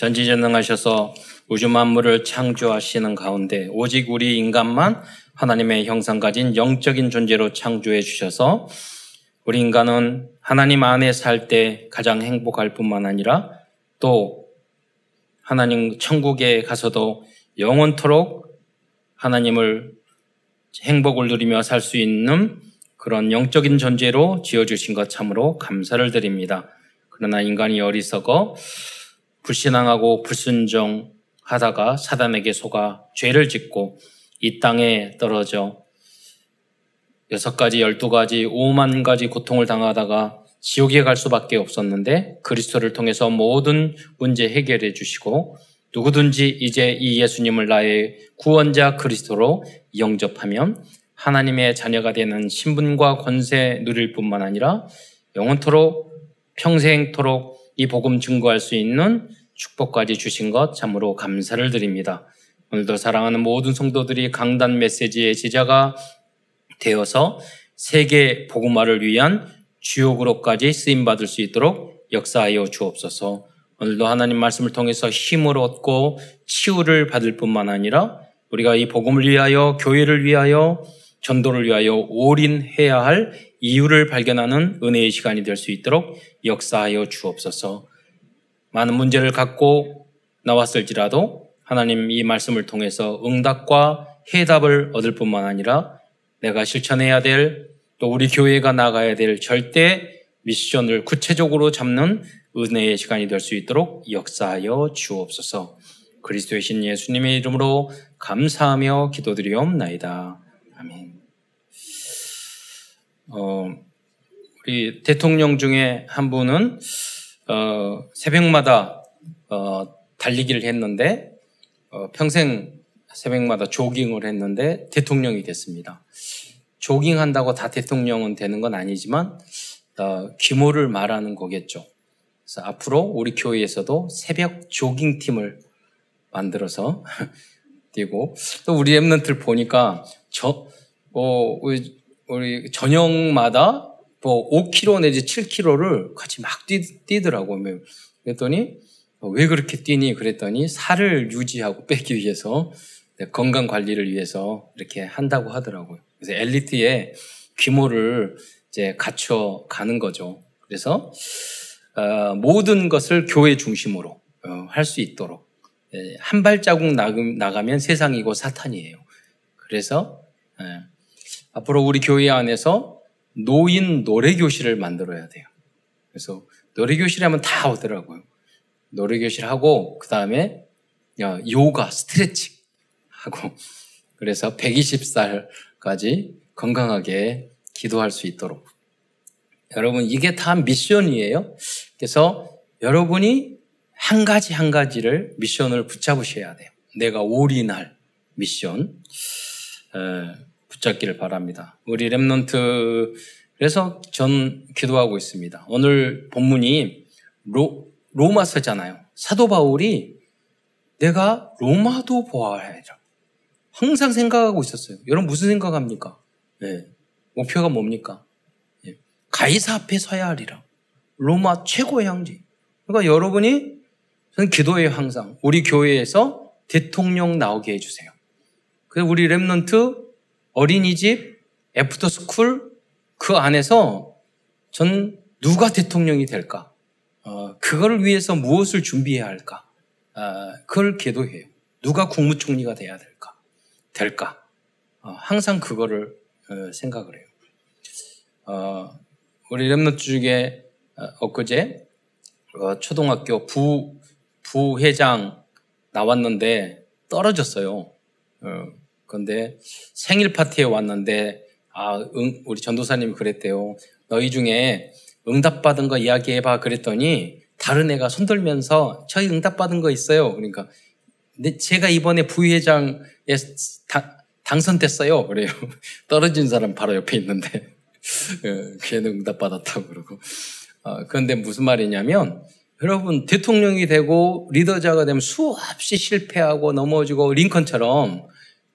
전지전능하셔서 우주 만물을 창조하시는 가운데 오직 우리 인간만 하나님의 형상 가진 영적인 존재로 창조해 주셔서 우리 인간은 하나님 안에 살 때 가장 행복할 뿐만 아니라 또 하나님 천국에 가서도 영원토록 하나님을 행복을 누리며 살 수 있는 그런 영적인 존재로 지어주신 것 참으로 감사를 드립니다. 그러나 인간이 어리석어 불신앙하고 불순종하다가 사단에게 속아 죄를 짓고 이 땅에 떨어져 여섯 가지, 열두 가지, 오만 가지 고통을 당하다가 지옥에 갈 수밖에 없었는데 그리스도를 통해서 모든 문제 해결해 주시고 누구든지 이제 이 예수님을 나의 구원자 그리스도로 영접하면 하나님의 자녀가 되는 신분과 권세 누릴 뿐만 아니라 영원토록 평생토록 이 복음 증거할 수 있는 축복까지 주신 것 참으로 감사를 드립니다. 오늘도 사랑하는 모든 성도들이 강단 메시지의 제자가 되어서 세계 복음화를 위한 주역으로까지 쓰임 받을 수 있도록 역사하여 주옵소서. 오늘도 하나님 말씀을 통해서 힘을 얻고 치유를 받을 뿐만 아니라 우리가 이 복음을 위하여 교회를 위하여 전도를 위하여 올인해야 할 이유를 발견하는 은혜의 시간이 될 수 있도록 역사하여 주옵소서. 많은 문제를 갖고 나왔을지라도 하나님 이 말씀을 통해서 응답과 해답을 얻을 뿐만 아니라 내가 실천해야 될 또 우리 교회가 나가야 될 절대 미션을 구체적으로 잡는 은혜의 시간이 될 수 있도록 역사하여 주옵소서. 그리스도의 신 예수님의 이름으로 감사하며 기도드리옵나이다. 아멘. 어, 우리 대통령 중에 한 분은 어, 새벽마다 어, 달리기를 했는데 어, 평생 새벽마다 조깅을 했는데 대통령이 됐습니다. 조깅한다고 다 대통령은 되는 건 아니지만 어, 규모를 말하는 거겠죠. 그래서 앞으로 우리 교회에서도 새벽 조깅 팀을 만들어서 뛰고 또 우리 랩런트를 보니까 저 어, 우리, 저녁마다 뭐 5km 내지 7km를 같이 막 뛰, 더라고요 그랬더니 어, 왜 그렇게 뛰니? 그랬더니 살을 유지하고 빼기 위해서 네, 건강 관리를 위해서 이렇게 한다고 하더라고요. 그래서 엘리트의 규모를 이제 갖춰 가는 거죠. 그래서 어, 모든 것을 교회 중심으로 어, 할수 있도록 예, 한 발자국 나가면 세상이고 사탄이에요. 그래서 예, 앞으로 우리 교회 안에서 노인 노래교실을 만들어야 돼요. 그래서 노래교실 하면 다 오더라고요. 노래교실 하고, 그 다음에 요가, 스트레칭 하고, 그래서 120살까지 건강하게 기도할 수 있도록. 여러분, 이게 다 미션이에요. 그래서 여러분이 한 가지 한 가지를 미션을 붙잡으셔야 돼요. 내가 올인할 미션. 붙잡기를 바랍니다. 우리 remnant 그래서 전 기도하고 있습니다. 오늘 본문이 로, 로마서잖아요. 사도 바울이 내가 로마도 보아야죠. 항상 생각하고 있었어요. 여러분 무슨 생각합니까? 네. 목표가 뭡니까? 네. 가이사 앞에 서야 하리라. 로마 최고의 향지. 그러니까 여러분이 저는 기도해요 항상. 우리 교회에서 대통령 나오게 해주세요. 그래서 우리 remnant 어린이집, after school 그 안에서 전 누가 대통령이 될까? 어, 그걸 위해서 무엇을 준비해야 할까? 어, 그걸 기도해요. 누가 국무총리가 돼야 될까? 될까? 어, 항상 그거를 어, 생각을 해요. 어, 우리 랩노트 중에 어, 엊그제 초등학교 부 부회장 나왔는데 떨어졌어요. 그런데 생일 파티에 왔는데 아, 응, 우리 전도사님이 그랬대요. 너희 중에 응답받은 거 이야기해봐 그랬더니 다른 애가 손들면서 저희 응답받은 거 있어요. 그러니까 제가 이번에 부회장에 다, 당선됐어요. 그래요. 떨어진 사람 바로 옆에 있는데 어, 걔는 응답받았다고 그러고 어, 그런데 무슨 말이냐면 여러분 대통령이 되고 리더자가 되면 수없이 실패하고 넘어지고 링컨처럼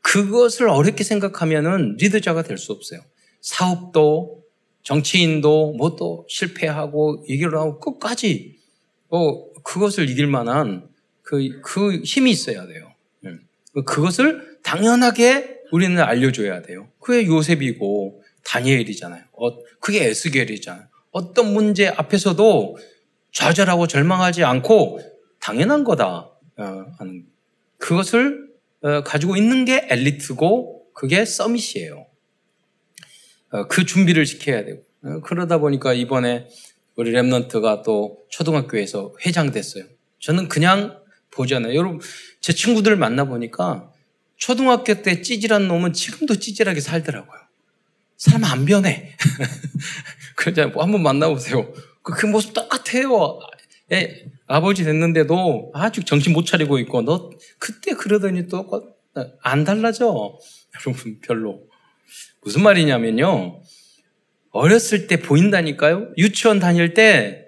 그것을 어렵게 생각하면은 리더자가 될 수 없어요. 사업도 정치인도 뭐 또 실패하고 이기를 하고 끝까지 뭐 그것을 이길 만한 그, 그 힘이 있어야 돼요. 예. 그것을 당연하게 우리는 알려줘야 돼요. 그게 요셉이고 다니엘이잖아요. 어, 그게 에스겔이잖아요. 어떤 문제 앞에서도 좌절하고 절망하지 않고 당연한 거다 어, 하는 그것을 어, 가지고 있는 게 엘리트고 그게 서밋이에요. 어, 그 준비를 시켜야 되고 어, 그러다 보니까 이번에 우리 랩런트가 또 초등학교에서 회장 됐어요. 저는 그냥 보잖아요. 여러분 제 친구들 만나 보니까 초등학교 때 찌질한 놈은 지금도 찌질하게 살더라고요. 사람 안 변해. 그냥 뭐 한번 만나보세요. 그, 그 모습 똑같아요. 예, 아버지 됐는데도 아직 정신 못 차리고 있고 너 그때 그러더니 또 안 달라져. 여러분 별로. 무슨 말이냐면요. 어렸을 때 보인다니까요. 유치원 다닐 때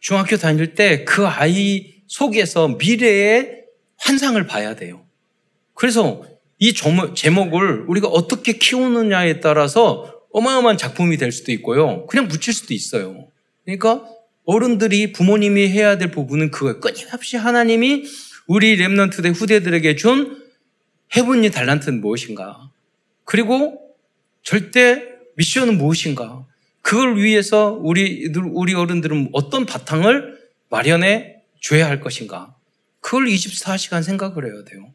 중학교 다닐 때 그 아이 속에서 미래의 환상을 봐야 돼요. 그래서 이 제목을 우리가 어떻게 키우느냐에 따라서 어마어마한 작품이 될 수도 있고요. 그냥 묻힐 수도 있어요. 그러니까 어른들이 부모님이 해야 될 부분은 그거예요. 끊임없이 하나님이 우리 랩런트대 후대들에게 준 해븐이 달란트는 무엇인가? 그리고 절대 미션은 무엇인가? 그걸 위해서 우리, 우리 어른들은 어떤 바탕을 마련해 줘야 할 것인가? 그걸 24시간 생각을 해야 돼요.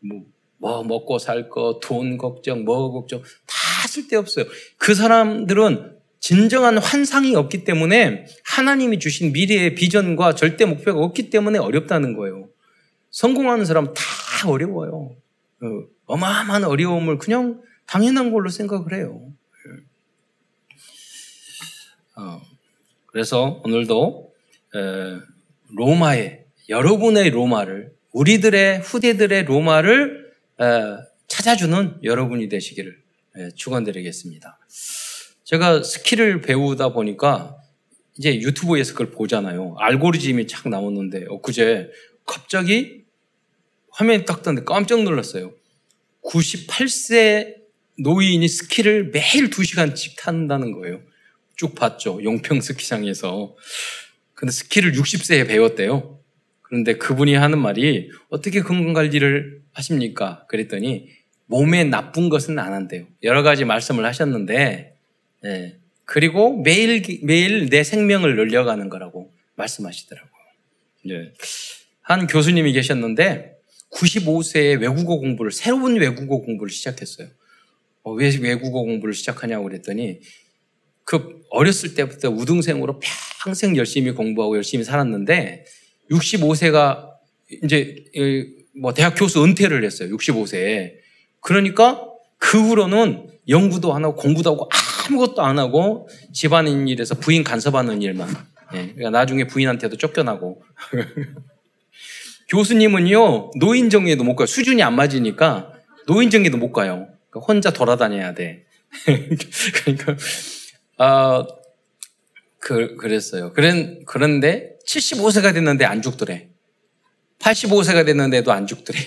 뭐, 뭐 먹고 살 거, 돈 걱정, 뭐 걱정 다 쓸데없어요. 그 사람들은 진정한 환상이 없기 때문에 하나님이 주신 미래의 비전과 절대 목표가 없기 때문에 어렵다는 거예요. 성공하는 사람 다 어려워요. 그 어마어마한 어려움을 그냥 당연한 걸로 생각을 해요. 어, 그래서 오늘도 로마의 여러분의 로마를 우리들의 후대들의 로마를 찾아주는 여러분이 되시기를 축원드리겠습니다. 제가 skill을 배우다 보니까 이제 유튜브에서 그걸 보잖아요. 알고리즘이 착 나오는데 엊그제 갑자기 화면이 딱 떴는데 깜짝 놀랐어요. 98세 노인이 스키를 매일 2시간씩 탄다는 거예요. 쭉 봤죠. 용평 스키장에서. 근데 스키를 60세에 배웠대요. 그런데 그분이 하는 말이 어떻게 건강 관리를 하십니까? 그랬더니 몸에 나쁜 것은 안 한대요. 여러 가지 말씀을 하셨는데 예. 그리고 매일 매일 내 생명을 늘려가는 거라고 말씀하시더라고요. 예. 한 교수님이 계셨는데 95세에 외국어 공부를 새로운 외국어 공부를 시작했어요. 어, 왜 외국어 공부를 시작하냐고 그랬더니 그 어렸을 때부터 우등생으로 평생 열심히 공부하고 열심히 살았는데 65세가 이제 뭐 대학 교수 은퇴를 했어요. 65세에. 그러니까 그 후로는 연구도 안 하고 공부도 하고 아무것도 안 하고 집안인 일에서 부인 간섭하는 일만. 예, 그러니까 나중에 부인한테도 쫓겨나고. 교수님은요, 노인정에도 못 가요. 수준이 안 맞으니까 노인정에도 못 가요. 그러니까 혼자 돌아다녀야 돼. 그러니까, 아, 그, 그랬어요. 그런, 그런데 75세가 됐는데 안 죽더래. 85세가 됐는데도 안 죽더래.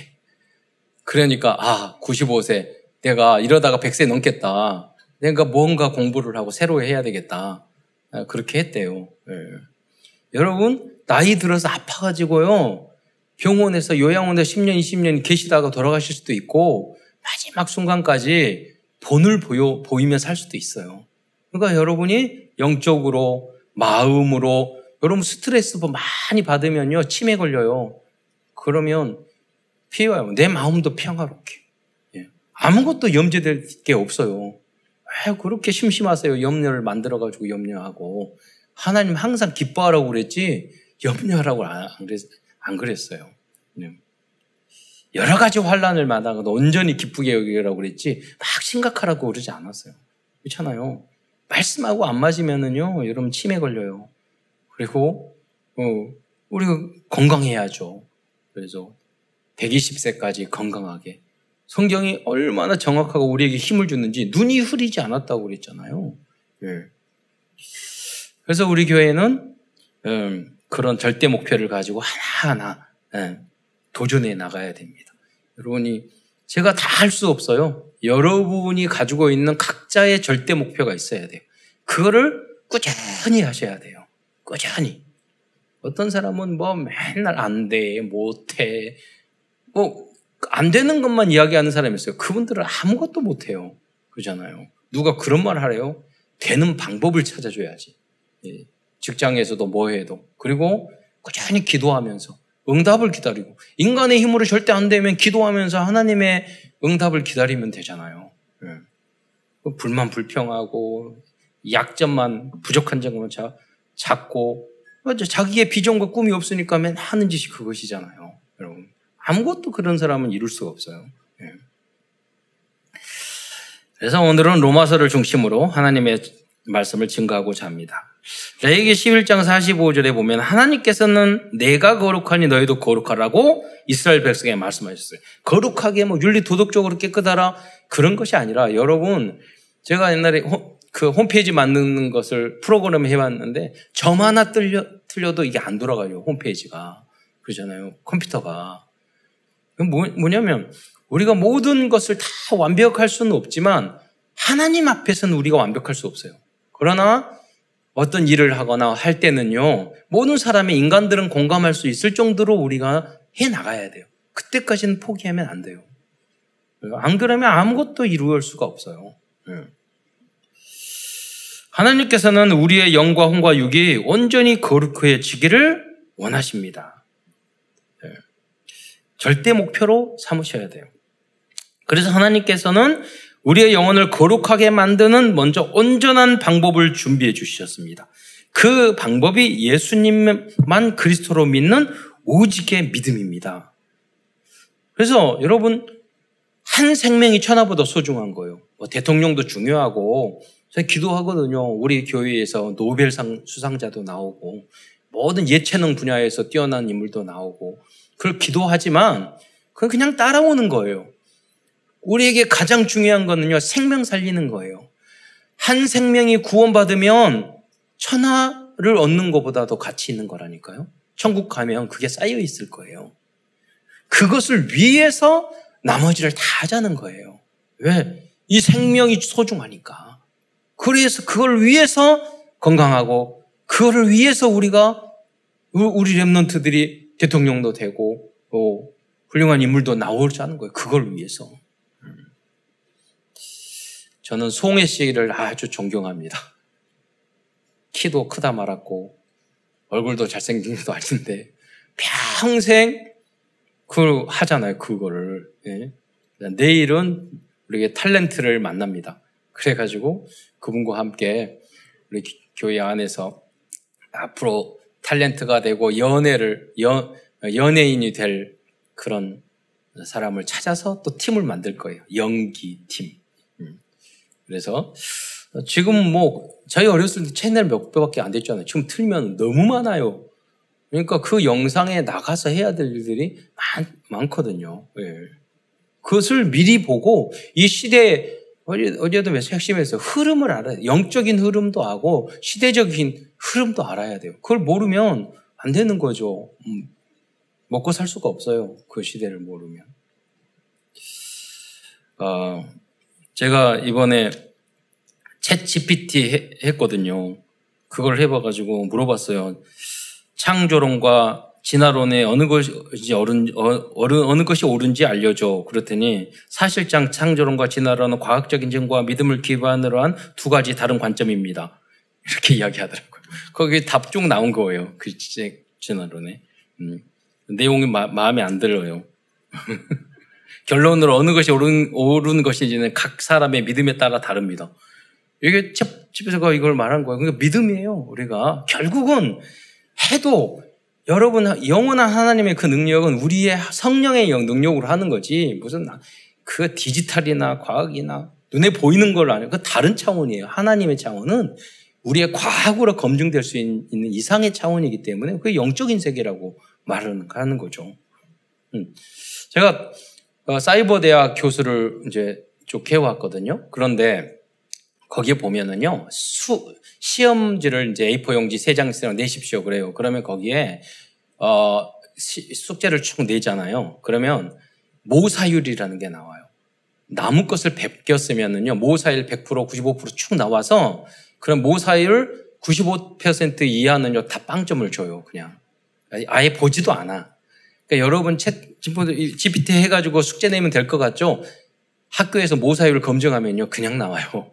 그러니까, 아, 95세. 내가 이러다가 100세 넘겠다. 내가 뭔가 공부를 하고 새로 해야 되겠다. 아, 그렇게 했대요. 네. 여러분, 나이 들어서 아파가지고요. 병원에서 요양원에 10년, 20년 계시다가 돌아가실 수도 있고, 마지막 순간까지 돈을 보여, 보이며 살 수도 있어요. 그러니까 여러분이 영적으로, 마음으로, 여러분 스트레스 많이 받으면요, 치매 걸려요. 그러면 피해와요. 내 마음도 평화롭게. 예. 아무것도 염려될 게 없어요. 왜 그렇게 심심하세요? 염려를 만들어가지고 염려하고. 하나님 항상 기뻐하라고 그랬지, 염려하라고 안, 그랬, 안 그랬어요. 네. 여러 가지 환란을 만나도 온전히 기쁘게 여기라고 그랬지, 막 심각하라고 그러지 않았어요. 그렇잖아요. 말씀하고 안 맞으면은요, 여러분 치매 걸려요. 그리고, 어, 우리가 건강해야죠. 그래서 120세까지 건강하게. 성경이 얼마나 정확하고 우리에게 힘을 주는지 눈이 흐리지 않았다고 그랬잖아요. 예. 그래서 우리 교회는 음, 그런 절대 목표를 가지고 하나하나 예, 도전해 나가야 됩니다. 여러분이 제가 다 할 수 없어요. 여러분이 가지고 있는 각자의 절대 목표가 있어야 돼요. 그거를 꾸준히 하셔야 돼요. 꾸준히. 어떤 사람은 뭐 맨날 안 돼, 못 해, 뭐 안 되는 것만 이야기하는 사람이 있어요. 그분들은 아무것도 못해요. 그러잖아요. 누가 그런 말 하래요? 되는 방법을 찾아줘야지. 예. 직장에서도 뭐 해도. 그리고 꾸준히 기도하면서 응답을 기다리고 인간의 힘으로 절대 안 되면 기도하면서 하나님의 응답을 기다리면 되잖아요. 예. 그 불만 불평하고 약점만 부족한 점만 찾고 자기의 비전과 꿈이 없으니까 맨 하는 짓이 그것이잖아요. 아무것도 그런 사람은 이룰 수가 없어요. 예. 그래서 오늘은 로마서를 중심으로 하나님의 말씀을 증거하고자 합니다. 레이기 11장 45절에 보면 하나님께서는 내가 거룩하니 너희도 거룩하라고 이스라엘 백성에 말씀하셨어요. 거룩하게 뭐 윤리 도덕적으로 깨끗하라 그런 것이 아니라 여러분 제가 옛날에 그 홈페이지 만드는 것을 프로그램 해봤는데 점 하나 틀려, 틀려도 이게 안 돌아가요 홈페이지가 그러잖아요 컴퓨터가 뭐, 뭐냐면 우리가 모든 것을 다 완벽할 수는 없지만 하나님 앞에서는 우리가 완벽할 수 없어요. 그러나 어떤 일을 하거나 할 때는요, 모든 사람의 인간들은 공감할 수 있을 정도로 우리가 해 나가야 돼요. 그때까지는 포기하면 안 돼요. 안 그러면 아무것도 이루을 수가 없어요. 예. 하나님께서는 우리의 영과 혼과 육이 온전히 거룩해지기를 원하십니다. 예. 절대 목표로 삼으셔야 돼요. 그래서 하나님께서는 우리의 영혼을 거룩하게 만드는 먼저 온전한 방법을 준비해 주셨습니다. 그 방법이 예수님만 그리스도로 믿는 오직의 믿음입니다. 그래서 여러분 한 생명이 천하보다 소중한 거예요. 뭐 대통령도 중요하고 저희 기도하거든요. 우리 교회에서 노벨상 수상자도 나오고 모든 예체능 분야에서 뛰어난 인물도 나오고 그걸 기도하지만 그건 그냥 따라오는 거예요. 우리에게 가장 중요한 거는요, 생명 살리는 거예요. 한 생명이 구원받으면 천하를 얻는 것보다도 가치 있는 거라니까요. 천국 가면 그게 쌓여 있을 거예요. 그것을 위해서 나머지를 다 하자는 거예요. 왜? 이 생명이 소중하니까. 그래서 그걸 위해서 건강하고, 그거를 위해서 우리가, 우리 랩런트들이 대통령도 되고, 또 훌륭한 인물도 나오자는 거예요. 그걸 위해서. 저는 송혜 씨를 아주 존경합니다. 키도 크다 말았고 얼굴도 잘생긴 것도 아닌데 평생 그 하잖아요 그거를 예. 내일은 우리에게 탤런트를 만납니다. 그래가지고 그분과 함께 우리 교회 안에서 앞으로 탤런트가 되고 연애를 연, 연예인이 될 그런 사람을 찾아서 또 팀을 만들 거예요. 연기 팀. 그래서 지금 뭐 저희 어렸을 때 채널 몇 배밖에 안 됐잖아요. 지금 틀면 너무 많아요. 그러니까 그 영상에 나가서 해야 될 일들이 많, 많거든요. 예. 그것을 미리 보고 이 시대에 어제, 어제도 핵심에서 흐름을 알아야 영적인 흐름도 하고 시대적인 흐름도 알아야 돼요. 그걸 모르면 안 되는 거죠. 음, 먹고 살 수가 없어요. 그 시대를 모르면. 어, 제가 이번에 챗 GPT 했거든요. 그걸 해봐가지고 물어봤어요. 창조론과 진화론의 어느 것이 옳은, 어, 어느 것이 옳은지 알려줘. 그랬더니 사실상 창조론과 진화론은 과학적인 증거와 믿음을 기반으로 한 두 가지 다른 관점입니다. 이렇게 이야기하더라고요. 거기 답쭉 나온 거예요. 그 진화론에. 음, 내용이 마, 마음에 안 들어요. 결론으로 어느 것이 옳은, 옳은 것인지는 각 사람의 믿음에 따라 다릅니다. 이게 집에서 이걸 말한 거예요. 그러니까 믿음이에요, 우리가. 결국은 해도 여러분, 영원한 하나님의 그 능력은 우리의 성령의 능력으로 하는 거지. 무슨 그 디지털이나 과학이나 눈에 보이는 걸 아니고 그 다른 차원이에요. 하나님의 차원은 우리의 과학으로 검증될 수 있는 이상의 차원이기 때문에 그게 영적인 세계라고 말을 하는 거죠. 음. 제가 어, 사이버 대학 교수를 이제 쭉 해왔거든요. 그런데 거기에 보면은요, 수, 시험지를 이제 A4 용지 세 장씩 내십시오. 그래요. 그러면 거기에, 어, 시, 숙제를 쭉 내잖아요. 그러면 모사율이라는 게 나와요. 나무 것을 베꼈으면은요, 모사율 100%, 95%쭉 나와서, 그럼 모사율 95% 이하는요, 다 빵점을 줘요. 그냥. 아예 보지도 않아. 그러니까 여러분 챗 GPT 해가지고 숙제 내면 될 것 같죠? 학교에서 모사율 검증하면요 그냥 나와요.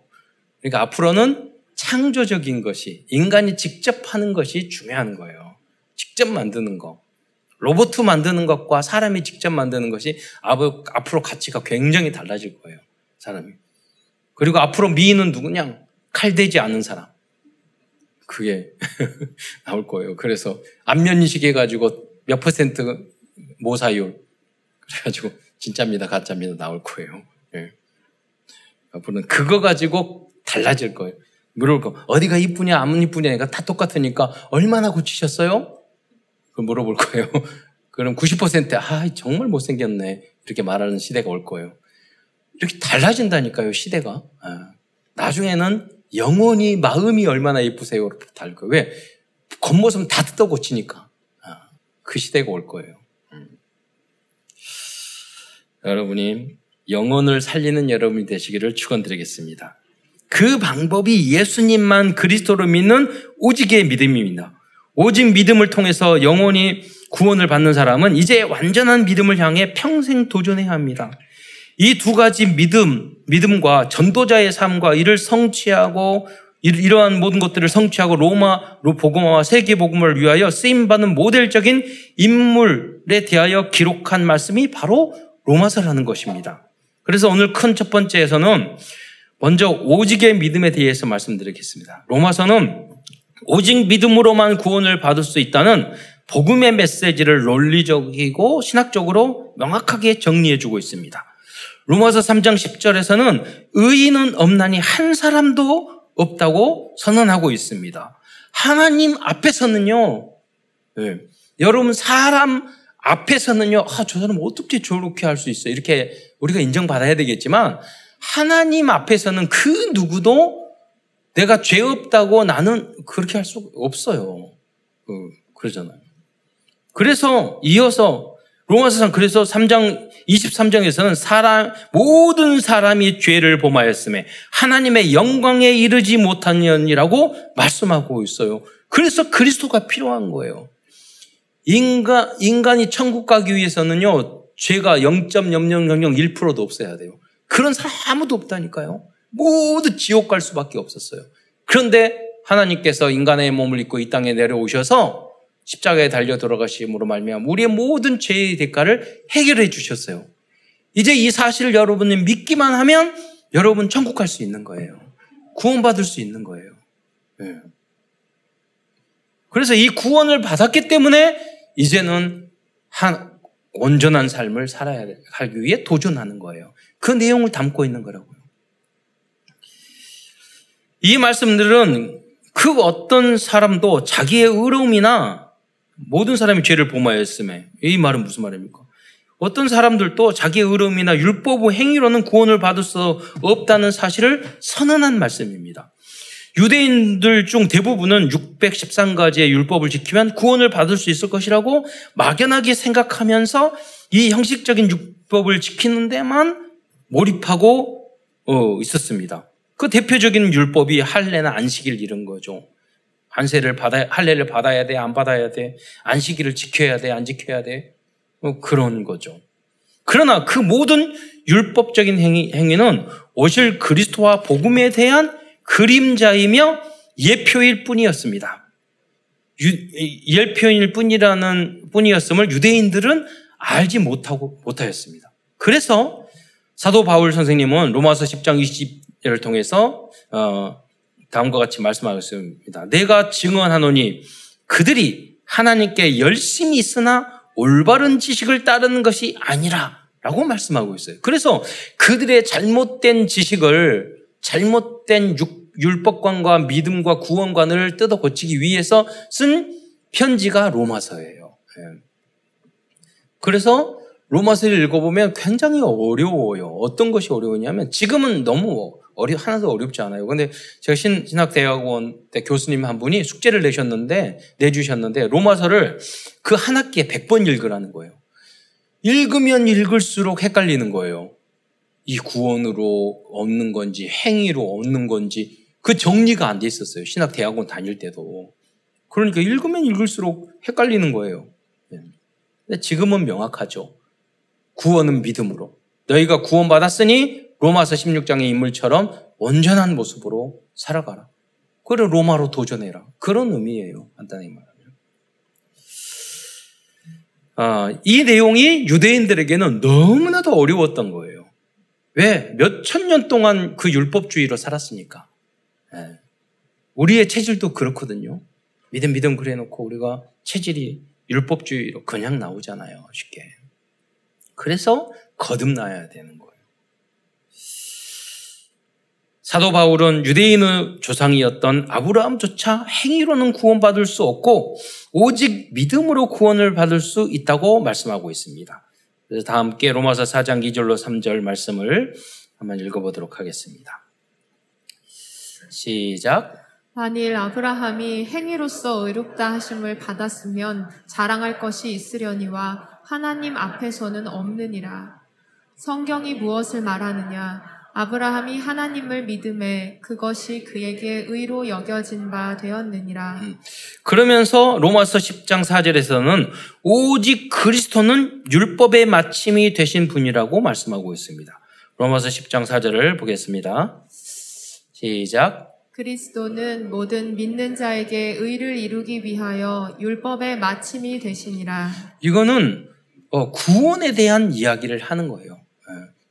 그러니까 앞으로는 창조적인 것이 인간이 직접 하는 것이 중요한 거예요. 직접 만드는 거. 로봇 만드는 것과 사람이 직접 만드는 것이 앞으로 가치가 굉장히 달라질 거예요. 사람이. 그리고 앞으로 미인은 누구냐? 칼대지 않은 사람. 그게 나올 거예요. 그래서 안면인식 해가지고 몇 퍼센트 모사율. 그래가지고 진짜입니다, 가짜입니다 나올 거예요. 예. 앞으로는 그거 가지고 달라질 거예요. 물을 거 어디가 이쁘냐 안 이쁘냐가 다 똑같으니까 얼마나 고치셨어요? 그 물어볼 거예요. 그럼 90%아 정말 못생겼네 이렇게 말하는 시대가 올 거예요. 이렇게 달라진다니까요 시대가. 아. 나중에는 영원히 마음이 얼마나 예쁘세요 다를 거예요. 왜 겉모습 다 뜯어 고치니까 아. 그 시대가 올 거예요. 음. 여러분이 영혼을 살리는 여러분이 되시기를 축원드리겠습니다. 그 방법이 예수님만 그리스도로 믿는 오직의 믿음입니다. 오직 믿음을 통해서 영원히 구원을 받는 사람은 이제 완전한 믿음을 향해 평생 도전해야 합니다. 이 두 가지 믿음, 믿음과 전도자의 삶과 이를 성취하고 이러한 모든 것들을 성취하고 로마 복음화와 세계 복음을 위하여 쓰임 받는 모델적인 인물에 대하여 기록한 말씀이 바로 로마서라는 것입니다. 그래서 오늘 큰 첫 번째에서는 먼저 오직의 믿음에 대해서 말씀드리겠습니다. 로마서는 오직 믿음으로만 구원을 받을 수 있다는 복음의 메시지를 논리적이고 신학적으로 명확하게 정리해 주고 있습니다. 로마서 3장 10절에서는 의인은 없나니 한 사람도 없다고 선언하고 있습니다. 하나님 앞에서는요, 네. 여러분 사람 앞에서는요, 아, 저 사람 어떻게 저렇게 할 수 있어? 이렇게 우리가 인정받아야 되겠지만, 하나님 앞에서는 그 누구도 내가 죄 없다고 나는 그렇게 할 수 없어요. 그, 그러잖아요. 그래서 이어서 로마서상 그래서 3장 23장에서는 사람 모든 사람이 죄를 범하였음에 하나님의 영광에 이르지 못하느니라고 말씀하고 있어요. 그래서 그리스도가 필요한 거예요. 인간 인간이 천국 가기 위해서는요. 죄가 0.0001%도 없어야 돼요. 그런 사람 아무도 없다니까요. 모두 지옥 갈 수밖에 없었어요. 그런데 하나님께서 인간의 몸을 입고 이 땅에 내려오셔서 십자가에 달려 돌아가심으로 말미암아 우리의 모든 죄의 대가를 해결해 주셨어요. 이제 이 사실을 여러분이 믿기만 하면 여러분 천국 갈 수 있는 거예요. 구원받을 수 있는 거예요. 네. 그래서 이 구원을 받았기 때문에 이제는 한 온전한 삶을 살아야 살기 위해 도전하는 거예요. 그 내용을 담고 있는 거라고요. 이 말씀들은 그 어떤 사람도 자기의 의로움이나 모든 사람이 죄를 범하였음에 이 말은 무슨 말입니까? 어떤 사람들도 자기의 의로움이나 율법의 행위로는 구원을 받을 수 없다는 사실을 선언한 말씀입니다. 유대인들 중 대부분은 613가지의 율법을 지키면 구원을 받을 수 있을 것이라고 막연하게 생각하면서 이 형식적인 율법을 지키는 데만 몰입하고 어, 있었습니다. 그 대표적인 율법이 할례나 안식일 이런 거죠. 한세를 받아 할례를 받아야 돼, 안 받아야 돼, 안식일을 지켜야 돼, 안 지켜야 돼, 뭐 그런 거죠. 그러나 그 모든 율법적인 행위, 행위는 오실 그리스도와 복음에 대한 그림자이며 예표일 뿐이었습니다. 예표일 뿐이라는 뿐이었음을 유대인들은 알지 못하고 못하였습니다. 그래서 사도 바울 선생님은 로마서 10장 20절을 통해서 어, 다음과 같이 말씀하셨습니다. 내가 증언하노니 그들이 하나님께 열심히 있으나 올바른 지식을 따르는 것이 아니라 라고 말씀하고 있어요. 그래서 그들의 잘못된 지식을 잘못된 율법관과 믿음과 구원관을 뜯어 고치기 위해서 쓴 편지가 로마서예요. 예. 그래서 로마서를 읽어보면 굉장히 어려워요. 어떤 것이 어려우냐면 지금은 너무 어려 하나도 어렵지 않아요. 근데 제가 신, 신학대학원 때 교수님 한 분이 숙제를 내셨는데 내주셨는데 로마서를 그 한 학기에 100번 읽으라는 거예요. 읽으면 읽을수록 헷갈리는 거예요. 이 구원으로 얻는 건지 행위로 얻는 건지 그 정리가 안 돼 있었어요. 신학대학원 다닐 때도. 그러니까 읽으면 읽을수록 헷갈리는 거예요. 예. 근데 지금은 명확하죠. 구원은 믿음으로. 너희가 구원받았으니 로마서 16장의 인물처럼 온전한 모습으로 살아가라. 그래 로마로 도전해라. 그런 의미예요. 간단히 말하면. 아, 이 내용이 유대인들에게는 너무나도 어려웠던 거예요. 왜? 몇 천 년 동안 그 율법주의로 살았으니까. 예. 우리의 체질도 그렇거든요. 믿음 믿음 그래 놓고 우리가 체질이 율법주의로 그냥 나오잖아요. 쉽게. 그래서 거듭나야 되는 거예요. 사도 바울은 유대인의 조상이었던 아브라함조차 행위로는 구원받을 수 없고 오직 믿음으로 구원을 받을 수 있다고 말씀하고 있습니다. 그래서 다 함께 로마서 4장 2절로 3절 말씀을 한번 읽어보도록 하겠습니다. 시작. 만일 아브라함이 행위로서 의롭다 하심을 받았으면 자랑할 것이 있으려니와 하나님 앞에서는 없느니라. 성경이 무엇을 말하느냐? 아브라함이 하나님을 믿음에 그것이 그에게 의로 여겨진 바 되었느니라. 그러면서 로마서 10장 4절에서는 오직 그리스도는 율법의 마침이 되신 분이라고 말씀하고 있습니다. 로마서 10장 4절을 보겠습니다. 시작. 그리스도는 모든 믿는 자에게 의를 이루기 위하여 율법의 마침이 되시니라. 이거는 어, 구원에 대한 이야기를 하는 거예요.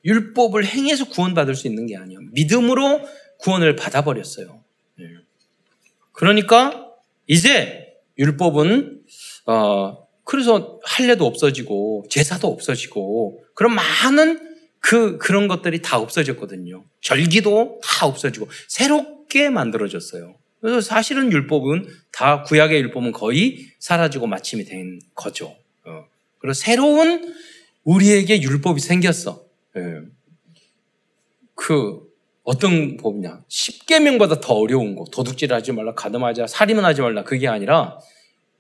율법을 행해서 구원받을 수 있는 게 아니에요. 믿음으로 구원을 받아버렸어요. 예. 그러니까 이제 율법은 어 그래서 할례도 없어지고 제사도 없어지고 그런 많은 그 그런 것들이 다 없어졌거든요. 절기도 다 없어지고 새롭게 만들어졌어요. 그래서 사실은 율법은 다 구약의 율법은 거의 사라지고 마침이 된 거죠. 어. 그리고 새로운 우리에게 율법이 생겼어. 예. 그 어떤 법이냐? 10계명보다 더 어려운 거. 도둑질 하지 말라, 가늠하지 살인은 하지 말라. 그게 아니라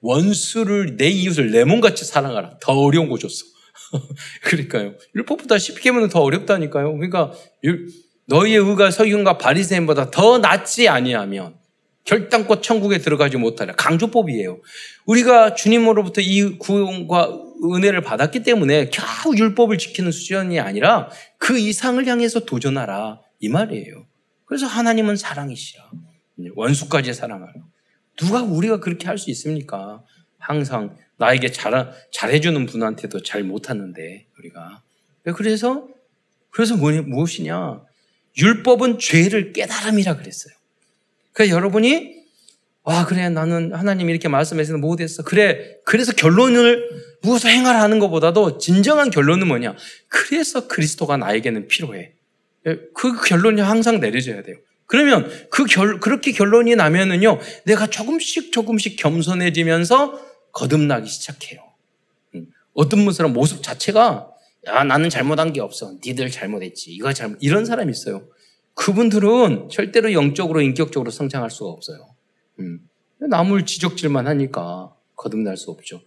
원수를 내 이웃을 내 몸같이 사랑하라. 더 어려운 거 줬어. 그러니까요. 율법보다 10계명은 더 어렵다니까요. 그러니까 너희의 의가 서기관과 바리새인보다 더 낫지 아니하면 결단코 천국에 들어가지 못하라. 강조법이에요. 우리가 주님으로부터 이 구원과 은혜를 받았기 때문에 겨우 율법을 지키는 수준이 아니라 그 이상을 향해서 도전하라. 이 말이에요. 그래서 하나님은 사랑이시라. 원수까지 사랑하라. 누가 우리가 그렇게 할 수 있습니까? 항상 나에게 잘, 잘해주는 분한테도 잘 못하는데, 우리가. 그래서, 그래서 뭐, 무엇이냐? 율법은 죄를 깨달음이라 그랬어요. 그러니까 여러분이 와 그래 나는 하나님 이렇게 말씀해서 못했어. 그래 그래서 결론을 무엇을 행하라 하는 것보다도 진정한 결론은 뭐냐? 그래서 그리스도가 나에게는 필요해. 예, 그 결론이 항상 내려져야 돼요. 그러면 그 결, 그렇게 결론이 나면은요, 내가 조금씩 조금씩 겸손해지면서 거듭나기 시작해요. 음, 어떤 분은 모습 자체가, 야, 나는 잘못한 게 없어. 니들 잘못했지. 이거 잘못, 이런 사람이 있어요. 그분들은 절대로 영적으로, 인격적으로 성장할 수가 없어요. 음. 남을 지적질만 하니까 거듭날 수 없죠.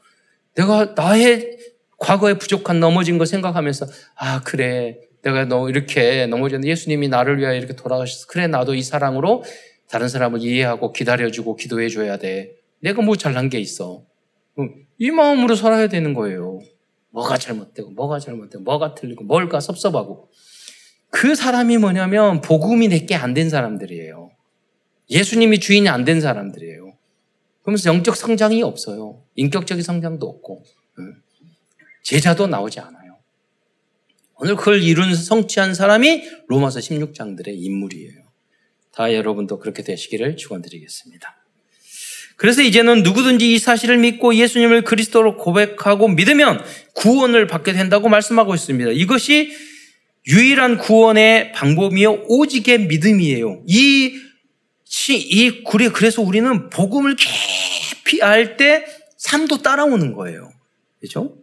내가 나의 과거에 부족한 넘어진 거 생각하면서 아 그래 내가 너 이렇게 넘어졌는데 예수님이 나를 위하여 이렇게 돌아가셨어. 그래 나도 이 사랑으로 다른 사람을 이해하고 기다려주고 기도해 줘야 돼. 내가 뭐 잘난 게 있어. 음, 이 마음으로 살아야 되는 거예요. 뭐가 잘못되고 뭐가 잘못되고 뭐가 틀리고 뭘까 섭섭하고 그 사람이 뭐냐면 복음이 내게 안 된 사람들이에요. 예수님이 주인이 안 된 사람들이에요. 그러면서 영적 성장이 없어요. 인격적인 성장도 없고 제자도 나오지 않아요. 오늘 그걸 이룬 성취한 사람이 로마서 16장들의 인물이에요. 다 여러분도 그렇게 되시기를 축원드리겠습니다. 그래서 이제는 누구든지 이 사실을 믿고 예수님을 그리스도로 고백하고 믿으면 구원을 받게 된다고 말씀하고 있습니다. 이것이 유일한 구원의 방법이요 오직의 믿음이에요. 이 이 그래서 우리는 복음을 깊이 알 때 삶도 따라오는 거예요. 그죠?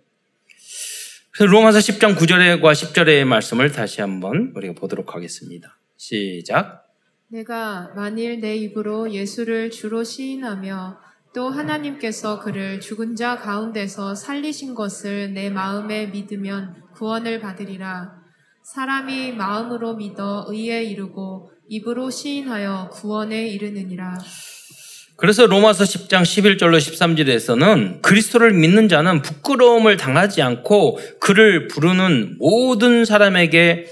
그래서 로마서 10장 9절과 10절의 말씀을 다시 한번 우리가 보도록 하겠습니다. 시작. 내가 만일 내 입으로 예수를 주로 시인하며 또 하나님께서 그를 죽은 자 가운데서 살리신 것을 내 마음에 믿으면 구원을 받으리라. 사람이 마음으로 믿어 의에 이르고 입으로 시인하여 구원에 이르느니라. 그래서 로마서 10장 11절로 13절에서는 그리스도를 믿는 자는 부끄러움을 당하지 않고 그를 부르는 모든 사람에게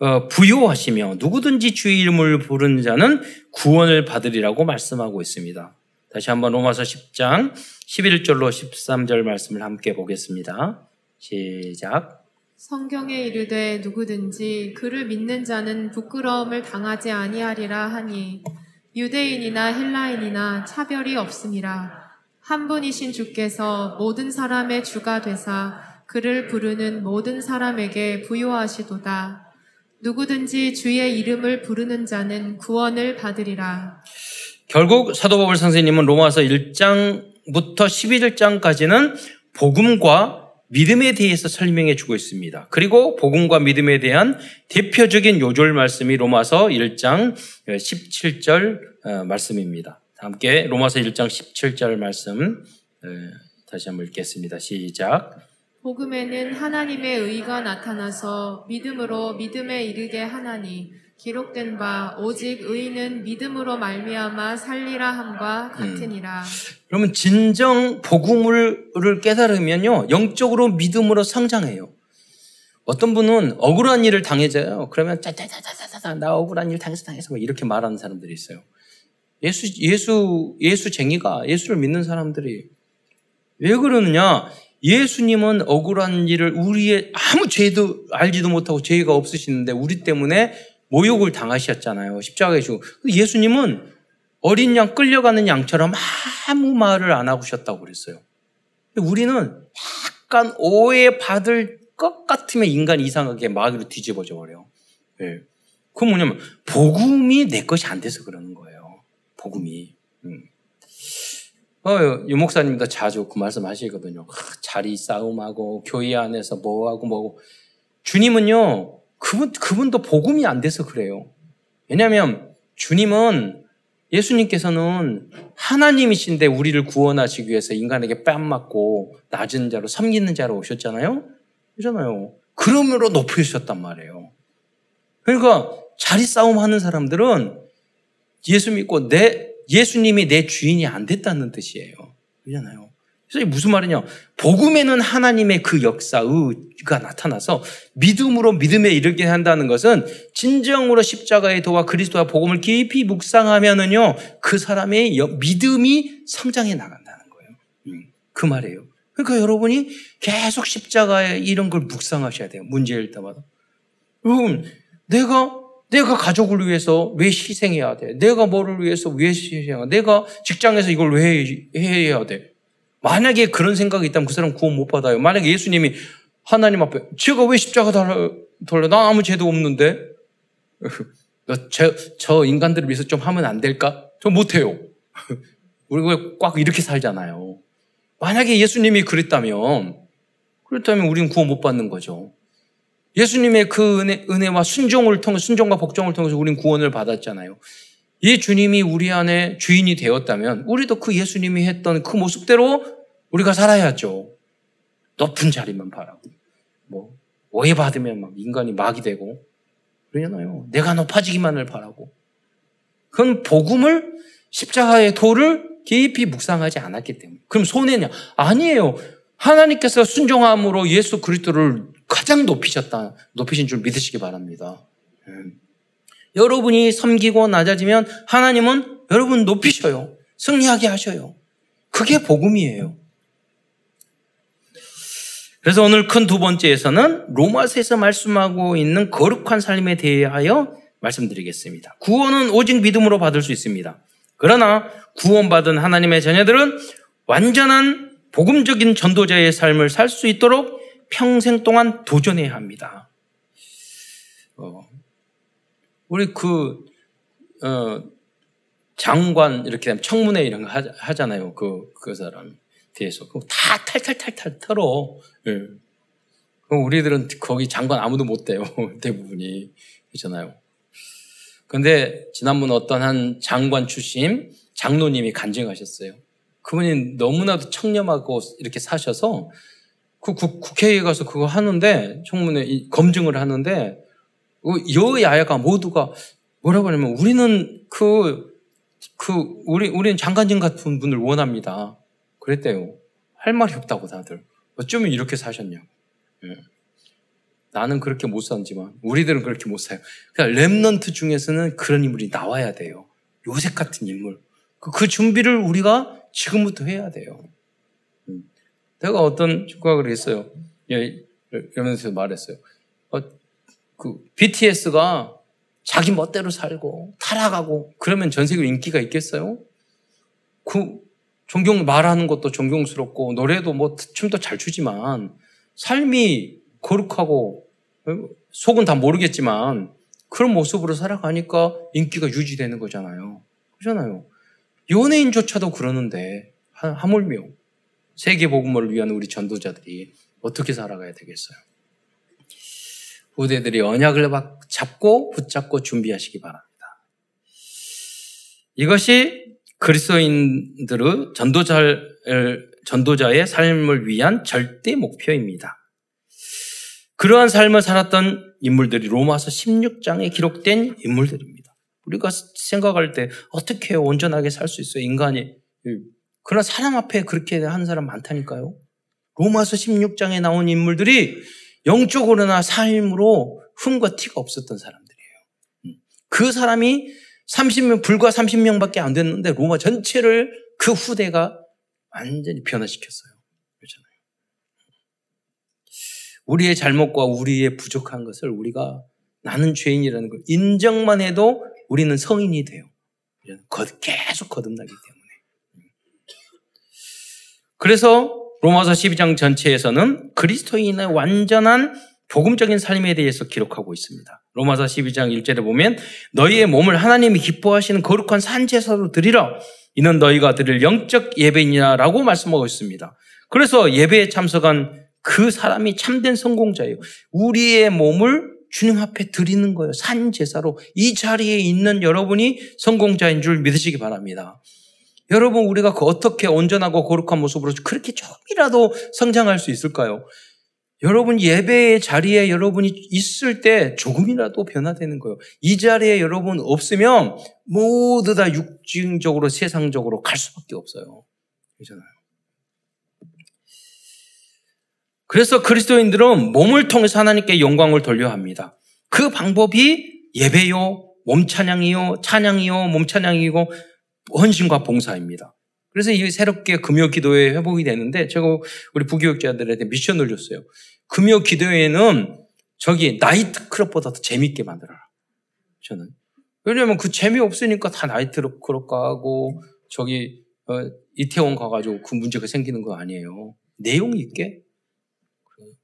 어, 부요하시며 누구든지 주의 이름을 부르는 자는 구원을 받으리라고 말씀하고 있습니다. 다시 한번 로마서 10장 11절로 13절 말씀을 함께 보겠습니다. 시작. 성경에 이르되 누구든지 그를 믿는 자는 부끄러움을 당하지 아니하리라 하니 유대인이나 헬라인이나 차별이 없음이라 한 분이신 주께서 모든 사람의 주가 되사 그를 부르는 모든 사람에게 부요하시도다. 누구든지 주의 이름을 부르는 자는 구원을 받으리라. 결국 사도 바울 선생님은 로마서 1장부터 11장까지는 복음과 믿음에 대해서 설명해 주고 있습니다. 그리고 복음과 믿음에 대한 대표적인 요절 말씀이 로마서 1장 17절 어, 말씀입니다. 함께 로마서 1장 17절 말씀 어, 다시 한번 읽겠습니다. 시작. 복음에는 하나님의 의가 나타나서 믿음으로 믿음에 이르게 하나니 기록된 바 오직 의인은 믿음으로 말미암아 살리라 함과 같으니라. 그러면 진정 복음을 깨달으면요 영적으로 믿음으로 성장해요. 어떤 분은 억울한 일을 당해져요. 그러면 짜짜짜짜짜짜 나 억울한 일 당해서 당해서 뭐 이렇게 말하는 사람들이 있어요. 예수 예수 예수 쟁이가 예수를 믿는 사람들이 왜 그러느냐? 예수님은 억울한 일을 우리의 아무 죄도 알지도 못하고 죄가 없으시는데 우리 때문에 모욕을 당하셨잖아요. 십자가에 주고. 예수님은 어린 양 끌려가는 양처럼 아무 말을 안 하고 셨다고 그랬어요. 우리는 약간 오해받을 것 같으면 인간 이상하게 마귀로 뒤집어져 버려요. 예. 그건 뭐냐면 복음이 내 것이 안 돼서 그러는 거예요. 복음이. 음. 어, 유 목사님도 자주 그 말씀 하시거든요. 자리 싸움하고 교회 안에서 뭐하고 뭐하고 주님은요 그분, 그분도 복음이 안 돼서 그래요. 왜냐하면 주님은 예수님께서는 하나님이신데 우리를 구원하시기 위해서 인간에게 뺨 맞고 낮은 자로 섬기는 자로 오셨잖아요. 그잖아요. 그러므로 높이셨단 말이에요. 그러니까 자리 싸움 하는 사람들은 예수 믿고 내 예수님이 내 주인이 안 됐다는 뜻이에요. 그잖아요. 그래서 무슨 말이냐? 복음에는 하나님의 그 역사, 의가 나타나서 믿음으로 믿음에 이르게 한다는 것은 진정으로 십자가의 도와 그리스도와 복음을 깊이 묵상하면은요, 그 사람의 믿음이 성장해 나간다는 거예요. 음, 그 말이에요. 그러니까 여러분이 계속 십자가에 이런 걸 묵상하셔야 돼요. 문제일 때마다. 여러분, 내가 내가 가족을 위해서 왜 희생해야 돼? 내가 뭐를 위해서 왜 희생해야 돼? 내가 직장에서 이걸 왜 해야 돼? 만약에 그런 생각이 있다면 그 사람 구원 못 받아요. 만약에 예수님이 하나님 앞에 제가 왜 십자가 달려? 나 아무 죄도 없는데 저, 저 인간들을 위해서 좀 하면 안 될까? 저 못해요. 우리가 꽉 이렇게 살잖아요. 만약에 예수님이 그랬다면 그렇다면 우리는 구원 못 받는 거죠. 예수님의 그 은혜, 은혜와 순종을 통해 순종과 복종을 통해서 우리는 구원을 받았잖아요. 이 주님이 우리 안에 주인이 되었다면 우리도 그 예수님이 했던 그 모습대로 우리가 살아야죠. 높은 자리만 바라고. 뭐, 오해받으면 막 인간이 막이 되고. 그러잖아요. 내가 높아지기만을 바라고. 그건 복음을 십자가의 도를 깊이 묵상하지 않았기 때문에. 그럼 손해냐? 아니에요. 하나님께서 순종함으로 예수 그리스도를 가장 높이셨다, 높이신 줄 믿으시기 바랍니다. 음. 여러분이 섬기고 낮아지면 하나님은 여러분 높이셔요. 승리하게 하셔요. 그게 복음이에요. 그래서 오늘 큰 두 번째에서는 로마서에서 말씀하고 있는 거룩한 삶에 대하여 말씀드리겠습니다. 구원은 오직 믿음으로 받을 수 있습니다. 그러나 구원받은 하나님의 자녀들은 완전한 복음적인 전도자의 삶을 살 수 있도록 평생 동안 도전해야 합니다. 어, 우리 그, 어, 장관, 이렇게 되면 청문회 이런 거 하, 잖아요 그, 그 사람 뒤에서. 다 탈탈탈탈 털어. 예. 우리들은 거기 장관 아무도 못 돼요. 대부분이. 그렇잖아요. 근데 지난번 어떤 한 장관 출신 장로님이 간증하셨어요. 그분이 너무나도 청렴하고 이렇게 사셔서 그 국회에 가서 그거 하는데 청문회 검증을 하는데 여야가 모두가 뭐라고 하냐면 우리는 그 그 우리 우리는 장관님 같은 분을 원합니다. 그랬대요. 할 말이 없다고 다들. 어쩌면 이렇게 사셨냐. 예. 나는 그렇게 못 산지만 우리들은 그렇게 못 사요. 그러니까 remnant 중에서는 그런 인물이 나와야 돼요. 요셉 같은 인물. 그, 그 준비를 우리가 지금부터 해야 돼요. 음. 내가 어떤 축구가 그랬어요. 이러면서 말했어요. 어, 그 BTS가 자기 멋대로 살고 타락하고 그러면 전 세계로 인기가 있겠어요? 그 존경 말하는 것도 존경스럽고 노래도 뭐 춤도 잘 추지만 삶이 거룩하고 속은 다 모르겠지만 그런 모습으로 살아가니까 인기가 유지되는 거잖아요. 그렇잖아요. 연예인조차도 그러는데 하물며 세계 복음을 위한 우리 전도자들이 어떻게 살아가야 되겠어요? 후대들이 언약을 잡고 붙잡고 준비하시기 바랍니다. 이것이 그리스도인들의 전도자, 전도자의 삶을 위한 절대 목표입니다. 그러한 삶을 살았던 인물들이 로마서 16장에 기록된 인물들입니다. 우리가 생각할 때 어떻게 온전하게 살 수 있어요? 인간이. 그러나 사람 앞에 그렇게 하는 사람 많다니까요. 로마서 16장에 나온 인물들이 영적으로나 삶으로 흠과 티가 없었던 사람들이에요. 음. 그 사람이 30명, 불과 30명밖에 안 됐는데 로마 전체를 그 후대가 완전히 변화시켰어요. 그렇잖아요. 우리의 잘못과 우리의 부족한 것을 우리가 나는 죄인이라는 걸 인정만 해도 우리는 성인이 돼요. 계속 거듭나기 때문에. 음. 그래서 로마서 12장 전체에서는 그리스도인의 완전한 복음적인 삶에 대해서 기록하고 있습니다. 로마서 12장 1절에 보면 너희의 몸을 하나님이 기뻐하시는 거룩한 산제사로 드리라. 이는 너희가 드릴 영적 예배이냐라고 말씀하고 있습니다. 그래서 예배에 참석한 그 사람이 참된 성공자예요. 우리의 몸을 주님 앞에 드리는 거예요. 산제사로 이 자리에 있는 여러분이 성공자인 줄 믿으시기 바랍니다. 여러분 우리가 그 어떻게 온전하고 거룩한 모습으로 그렇게 조금이라도 성장할 수 있을까요? 여러분 예배의 자리에 여러분이 있을 때 조금이라도 변화되는 거예요. 이 자리에 여러분 없으면 모두 다 육징적으로 세상적으로 갈 수밖에 없어요. 그렇잖아요. 그래서 그리스도인들은 몸을 통해서 하나님께 영광을 돌려 합니다. 그 방법이 예배요, 몸 찬양이요, 찬양이요, 몸 찬양이고 헌신과 봉사입니다. 그래서 이 새롭게 금요 기도회 회복이 되는데 제가 우리 부교육자들한테 미션을 줬어요. 금요 기도회는 저기 나이트 클럽보다 더 재밌게 만들어라. 저는. 왜냐면 그 재미없으니까 다 나이트 클럽 가고 저기 어, 이태원 가가지고 그 문제가 생기는 거 아니에요. 내용 있게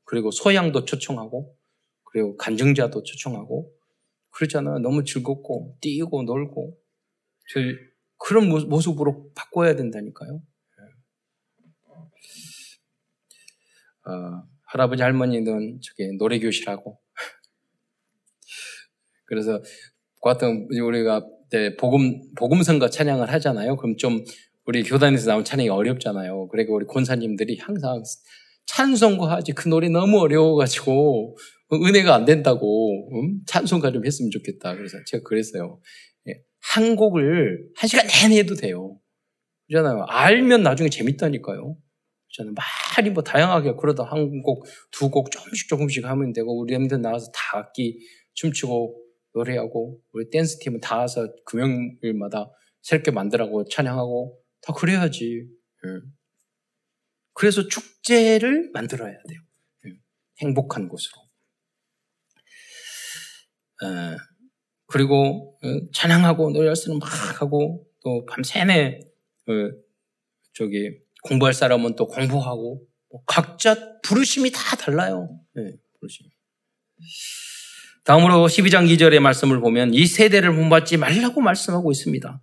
그리고 소양도 초청하고 그리고 간증자도 초청하고 그렇잖아. 너무 즐겁고 뛰고 놀고 저희 그런 모습으로 바꿔야 된다니까요. 어, 할아버지 할머니는 저기 노래 교실하고 그래서 같은 우리가 복음 복음성가 찬양을 하잖아요. 그럼 좀 우리 교단에서 나온 찬양이 어렵잖아요. 그러니까 우리 권사님들이 항상 찬송가 하지 그 노래 너무 어려워가지고 은혜가 안 된다고 음? 찬송가 좀 했으면 좋겠다. 그래서 제가 그랬어요. 한 곡을 한 시간 내내 해도 돼요. 그렇잖아요. 알면 나중에 재밌다니까요. 저는 많이 뭐 다양하게 그러다 한 곡, 두 곡 조금씩 조금씩 하면 되고 우리 엠들 나와서 다 악기 춤추고 노래하고 우리 댄스 팀은 다 와서 금요일마다 새롭게 만들라고 찬양하고 다 그래야지. 예. 그래서 축제를 만들어야 돼요. 예. 행복한 곳으로. 예. 그리고 어, 찬양하고 노래할 수는 막 하고 또 밤새내 어, 저기 공부할 사람은 또 공부하고 뭐 각자 부르심이 다 달라요. 네, 부르심. 다음으로 12장 2절의 말씀을 보면 이 세대를 본받지 말라고 말씀하고 있습니다.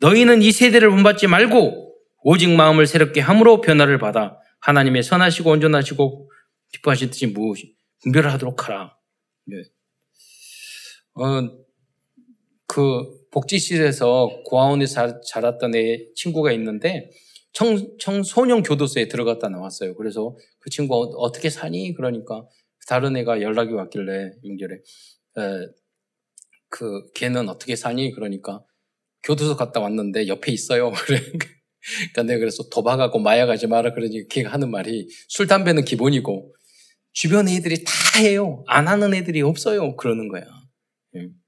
너희는 이 세대를 본받지 말고 오직 마음을 새롭게 함으로 변화를 받아 하나님의 선하시고 온전하시고 기뻐하신 뜻이 무엇이 분별하도록 하라. 네. 어, 그 복지실에서 고아원에서 자랐던 애 친구가 있는데 청, 청소년 교도소에 들어갔다 나왔어요. 그래서 그 친구가 어, 떻게 사니? 그러니까 다른 애가 연락이 왔길래 용결에 에, 그 걔는 어떻게 사니? 그러니까 교도소 갔다 왔는데 옆에 있어요. 그러니까 내가 그래서 도박하고 마약하지 마라 그러니 걔가 하는 말이 술 담배는 기본이고 주변 애들이 다 해요. 안 하는 애들이 없어요. 그러는 거야. 예.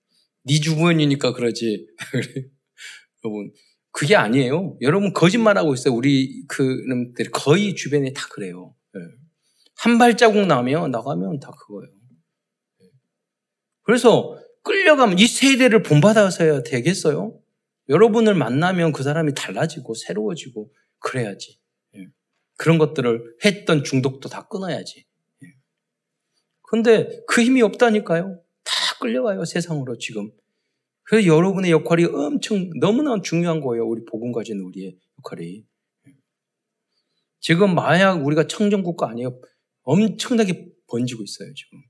네 주변이니까 그러지. 여러분 그게 아니에요. 여러분 거짓말하고 있어요. 우리 그놈들 거의 주변에 다 그래요. 예. 한 발자국 나면 나가면 다 그거예요. 예. 그래서 끌려가면 이 세대를 본받아서야 되겠어요? 여러분을 만나면 그 사람이 달라지고 새로워지고 그래야지. 예. 그런 것들을 했던 중독도 다 끊어야지. 예. 근데 그 힘이 없다니까요. 다 끌려가요, 세상으로 지금. 그래서 여러분의 역할이 엄청 너무나 중요한 거예요. 우리 복음 가진 우리의 역할이. 예. 지금 마약 우리가 청정국가 아니에요. 엄청나게 번지고 있어요, 지금.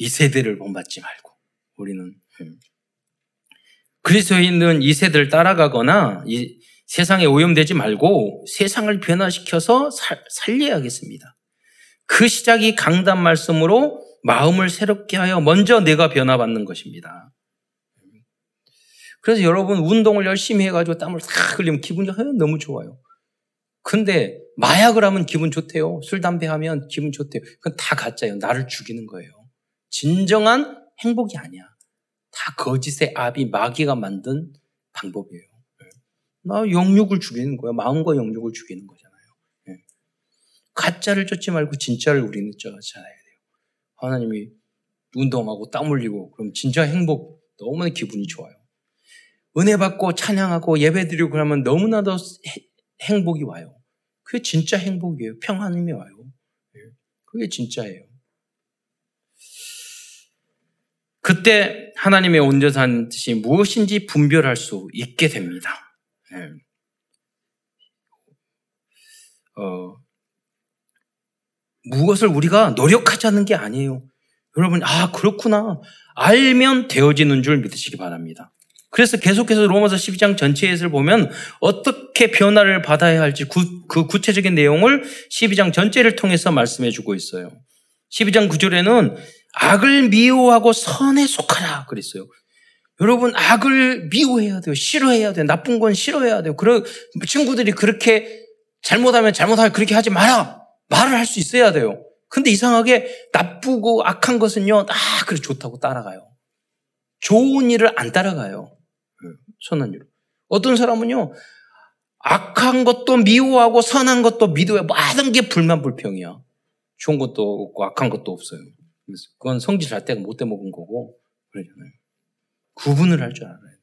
이 세대를 본받지 말고 우리는 그리스도인은 이 세대를 따라가거나 이 세상에 오염되지 말고 세상을 변화시켜서 살, 살려야겠습니다. 그 시작이 강단 말씀으로 마음을 새롭게 하여 먼저 내가 변화받는 것입니다. 그래서 여러분 운동을 열심히 해가지고 땀을 싹 흘리면 기분이 너무 좋아요. 근데 마약을 하면 기분 좋대요. 술, 담배 하면 기분 좋대요. 그건 다 가짜예요. 나를 죽이는 거예요. 진정한 행복이 아니야. 다 거짓의 압이 마귀가 만든 방법이에요. 예. 나 영육을 죽이는 거야. 마음과 영육을 죽이는 거잖아요. 예. 가짜를 쫓지 말고 진짜를 우리는 쫓아야 돼요. 하나님이 운동하고 땀 흘리고 그럼 진짜 행복 너무나 기분이 좋아요. 은혜 받고 찬양하고 예배 드리고 그러면 너무나도 행복이 와요. 그게 진짜 행복이에요. 평안함이 와요. 예. 그게 진짜예요. 그때 하나님의 온전한 뜻이 무엇인지 분별할 수 있게 됩니다. 네. 어, 무엇을 우리가 노력하지 게 아니에요. 여러분, 아, 그렇구나. 알면 되어지는 줄 믿으시기 바랍니다. 그래서 계속해서 로마서 12장 전체에서 보면 어떻게 변화를 받아야 할지 구, 그 구체적인 내용을 12장 전체를 통해서 말씀해 주고 있어요. 12장 9절에는 악을 미워하고 선에 속하라 그랬어요. 여러분 악을 미워해야 돼요. 싫어해야 돼요. 나쁜 건 싫어해야 돼요. 그러 친구들이 그렇게 잘못하면 잘못하면 그렇게 하지 마라. 말을 할 수 있어야 돼요. 근데 이상하게 나쁘고 악한 것은요. 아 그래 좋다고 따라가요. 좋은 일을 안 따라가요. 선한 일. 어떤 사람은요. 악한 것도 미워하고 선한 것도 미워해. 모든 게 불만 불평이야. 좋은 것도 없고 악한 것도 없어요. 그건 성질 잘 때가 못 돼 먹은 거고 그러잖아요. 구분을 할 줄 알아야 돼요.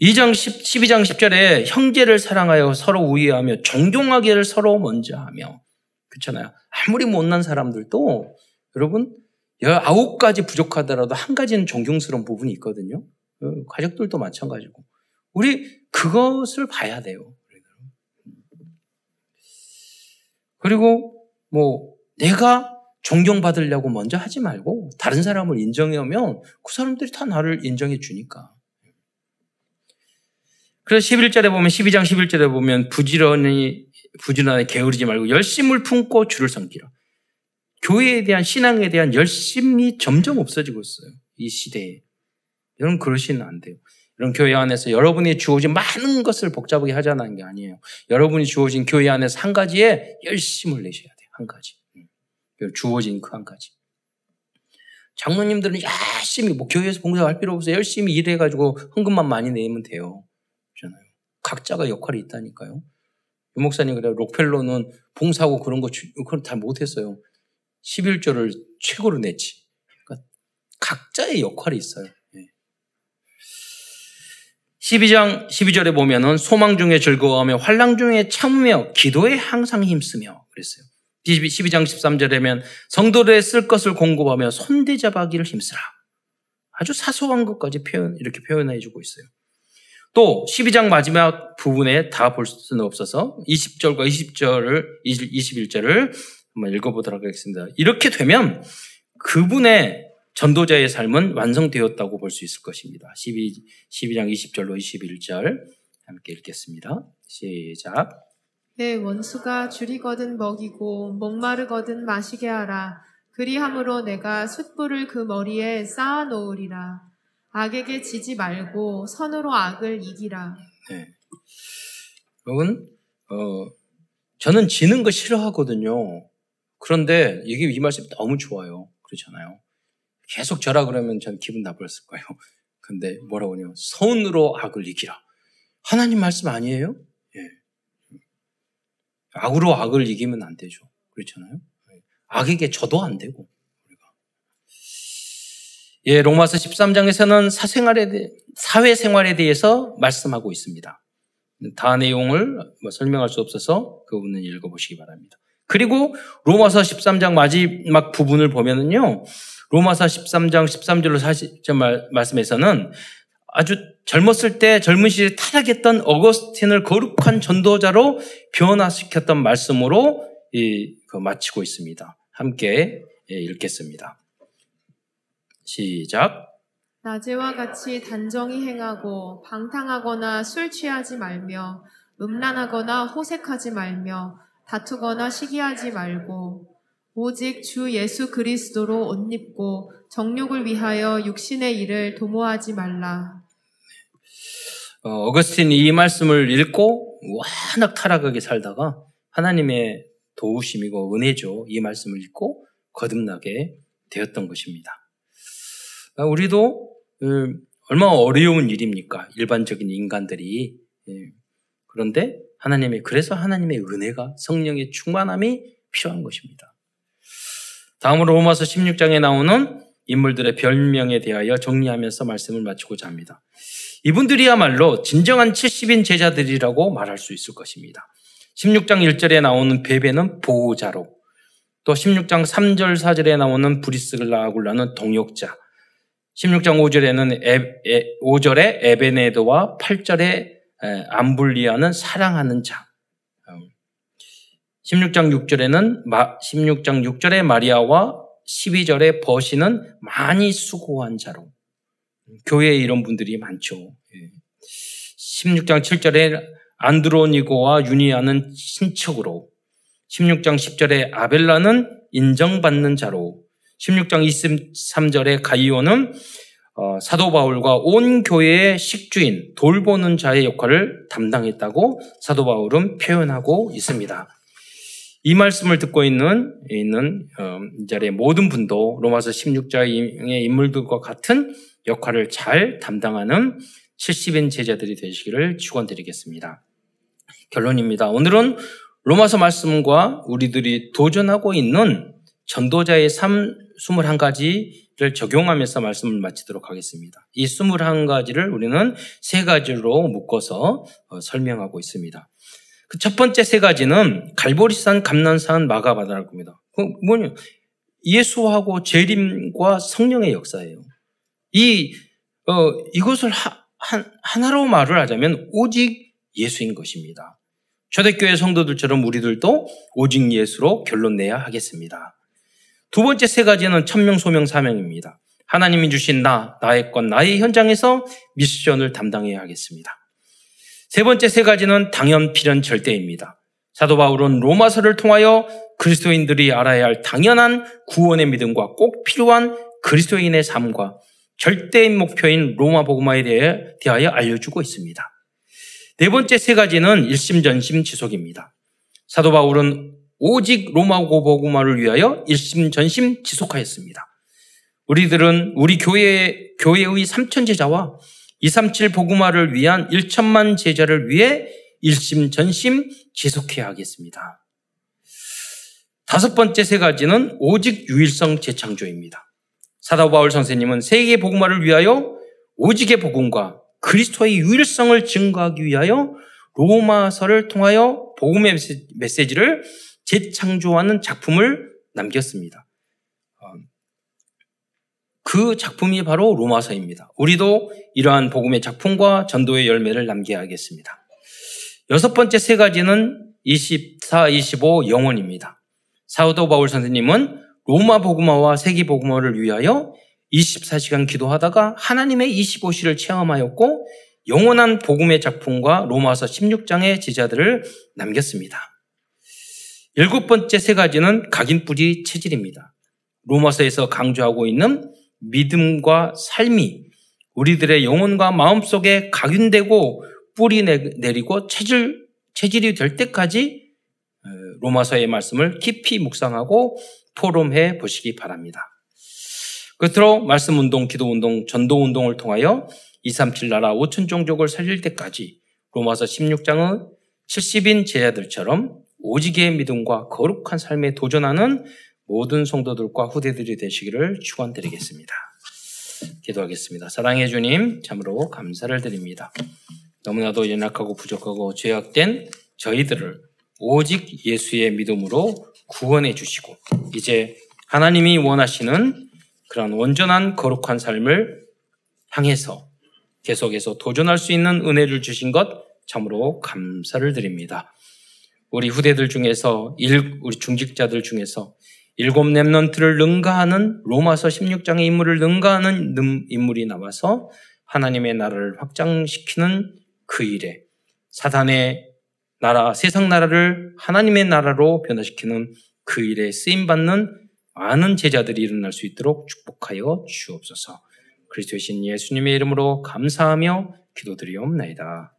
2장 10, 12장 10절에 형제를 사랑하여 서로 우애하며 존경하기를 서로 먼저 하며 그렇잖아요. 아무리 못난 사람들도 여러분 아홉 가지 부족하더라도 한 가지는 존경스러운 부분이 있거든요. 어, 가족들도 마찬가지고 우리 그것을 봐야 돼요. 그리고 뭐 내가 존경받으려고 먼저 하지 말고 다른 사람을 인정해오면 그 사람들이 다 나를 인정해 주니까. 그래서 11절에 보면 12장 11절에 보면 부지런히 부지런하게 게으르지 말고 열심을 품고 주를 섬기라. 교회에 대한 신앙에 대한 열심이 점점 없어지고 있어요. 이 시대에. 여러분 그러시면 안 돼요. 이런 교회 안에서 여러분이 주어진 많은 것을 복잡하게 하자는 게 아니에요. 여러분이 주어진 교회 안에서 한 가지에 열심을 내셔야 돼요. 한 가지. 주어진 그 한 가지. 장로님들은 열심히 뭐 교회에서 봉사할 필요 없어요. 열심히 일해가지고 헌금만 많이 내면 돼요. 각자가 역할이 있다니까요. 유 목사님 그래 록펠로는 봉사하고 그런 거 그걸 잘 못했어요. 11조를 최고로 냈지. 그러니까 각자의 역할이 있어요. 12장 12절에 보면은 소망 중에 즐거워하며 환랑 중에 참으며 기도에 항상 힘쓰며 그랬어요. 12장 13절에면 성도들의 쓸 것을 공급하며 손대잡아기를 힘쓰라. 아주 사소한 것까지 표현, 이렇게 표현해 주고 있어요. 또 12장 마지막 부분에 다 볼 수는 없어서 20절과 20절을 21절을 한번 읽어보도록 하겠습니다. 이렇게 되면 그분의 전도자의 삶은 완성되었다고 볼 수 있을 것입니다. 12, 12장 20절로 21절 함께 읽겠습니다. 시작. 내 원수가 줄이거든 먹이고 목마르거든 마시게 하라. 그리함으로 내가 숯불을 그 머리에 쌓아 놓으리라. 악에게 지지 말고 선으로 악을 이기라. 네. 여러분, 어, 저는 지는 거 싫어하거든요. 그런데 이게 이 말씀이 너무 좋아요. 그렇잖아요. 계속 저라 그러면 전 기분 나빴을 거예요. 근데 뭐라고 하냐. 선으로 악을 이기라. 하나님 말씀 아니에요? 예. 악으로 악을 이기면 안 되죠. 그렇잖아요. 악에게 져도 안 되고. 예, 로마서 13장에서는 사생활에 대해, 사회생활에 대해서 말씀하고 있습니다. 다 내용을 뭐 설명할 수 없어서 그 부분은 읽어보시기 바랍니다. 그리고 로마서 13장 마지막 부분을 보면은요, 로마서 13장 13절로 40절 말씀에서는 아주 젊었을 때 젊은 시절에 타락했던 어거스틴을 거룩한 전도자로 변화시켰던 말씀으로 이, 그 마치고 있습니다. 함께 예, 읽겠습니다. 시작. 낮에와 같이 단정히 행하고 방탕하거나 술 취하지 말며 음란하거나 호색하지 말며 다투거나 시기하지 말고 오직 주 예수 그리스도로 옷 입고 정욕을 위하여 육신의 일을 도모하지 말라. 어, 어거스틴이 이 말씀을 읽고 워낙 타락하게 살다가 하나님의 도우심이고 은혜죠. 이 말씀을 읽고 거듭나게 되었던 것입니다. 아, 우리도 음, 얼마나 어려운 일입니까? 일반적인 인간들이. 예. 그런데 하나님의, 그래서 하나님의 은혜가 성령의 충만함이 필요한 것입니다. 다음으로 로마서 16장에 나오는 인물들의 별명에 대하여 정리하면서 말씀을 마치고자 합니다. 이분들이야말로 진정한 70인 제자들이라고 말할 수 있을 것입니다. 16장 1절에 나오는 베베는 보호자로, 또 16장 3절 4절에 나오는 브리스글라 아굴라는 동역자, 16장 5절에는 에, 에, 5절에 에베네드와 8절에 암블리아는 사랑하는 자. 16장 음. 6절에는 16장 6절에 마리아와 12절에 버시는 많이 수고한 자로. 교회에 이런 분들이 많죠. 16장 예. 7절에 안드로니고와 유니아는 친척으로 16장 10절에 아벨라는 인정받는 자로 16장 23절에 가이오는 어, 사도 바울과 온 교회의 식주인, 돌보는 자의 역할을 담당했다고 사도 바울은 표현하고 있습니다. 이 말씀을 듣고 있는, 있는 어, 이 자리의 모든 분도 로마서 16장의 인물들과 같은 역할을 잘 담당하는 70인 제자들이 되시기를 축원드리겠습니다. 결론입니다. 오늘은 로마서 말씀과 우리들이 도전하고 있는 전도자의 삶 21가지를 적용하면서 말씀을 마치도록 하겠습니다. 이 21가지를 우리는 세 가지로 묶어서 어, 설명하고 있습니다. 그 첫 번째 세 가지는 갈보리산, 감난산, 마가바다라고 합니다. 그 뭐냐? 예수하고 재림과 성령의 역사예요. 이, 어, 이것을 하, 한, 하나로 말을 하자면 오직 예수인 것입니다. 초대교회 성도들처럼 우리들도 오직 예수로 결론 내야 하겠습니다. 두 번째 세 가지는 천명, 소명, 사명입니다. 하나님이 주신 나, 나의 것, 나의 현장에서 미션을 담당해야 하겠습니다. 세 번째 세 가지는 당연, 필연, 절대입니다. 사도 바울은 로마서를 통하여 그리스도인들이 알아야 할 당연한 구원의 믿음과 꼭 필요한 그리스도인의 삶과 절대인 목표인 로마 복음화에 대하여 알려주고 있습니다. 네 번째 세 가지는 일심전심 지속입니다. 사도 바울은 오직 로마고 복음화를 위하여 일심 전심 지속하였습니다. 우리들은 우리 교회 교회의 삼천 제자와 237 복음화를 위한 1천만 제자를 위해 일심 전심 지속해야 하겠습니다. 다섯 번째 세 가지는 오직 유일성 재창조입니다. 사도 바울 선생님은 세계 복음화를 위하여 오직의 복음과 그리스도의 유일성을 증거하기 위하여 로마서를 통하여 복음의 메시지를 재창조하는 작품을 남겼습니다. 어, 그 작품이 바로 로마서입니다. 우리도 이러한 복음의 작품과 전도의 열매를 남겨야겠습니다. 여섯 번째 세 가지는 24, 25 영혼입니다. 사우도 바울 선생님은 로마 복음화와 세계 복음화를 위하여 24시간 기도하다가 하나님의 25시를 체험하였고 영원한 복음의 작품과 로마서 16장의 제자들을 남겼습니다. 일곱 번째 세 가지는 각인뿌리 체질입니다. 로마서에서 강조하고 있는 믿음과 삶이 우리들의 영혼과 마음 속에 각인되고 뿌리 내리고 체질, 체질이 될 때까지 어, 로마서의 말씀을 깊이 묵상하고 포럼해 보시기 바랍니다. 끝으로 말씀 운동, 기도 운동, 전도 운동을 통하여 237 나라 5천 종족을 살릴 때까지 로마서 16장의 70인 제자들처럼 오직의 믿음과 거룩한 삶에 도전하는 모든 성도들과 후대들이 되시기를 축원드리겠습니다. 기도하겠습니다. 사랑해 주님, 참으로 감사를 드립니다. 너무나도 연약하고 부족하고 죄악된 저희들을 오직 예수의 믿음으로 구원해 주시고 이제 하나님이 원하시는 그런 온전한 거룩한 삶을 향해서 계속해서 도전할 수 있는 은혜를 주신 것 참으로 감사를 드립니다. 우리 후대들 중에서 일, 우리 중직자들 중에서 일곱 랩런트를 능가하는 로마서 16장의 인물을 능가하는 인물이 나와서 하나님의 나라를 확장시키는 그 일에 사단의 나라, 세상 나라를 하나님의 나라로 변화시키는 그 일에 쓰임받는 많은 제자들이 일어날 수 있도록 축복하여 주옵소서. 그리스도의 신 예수님의 이름으로 감사하며 기도드리옵나이다.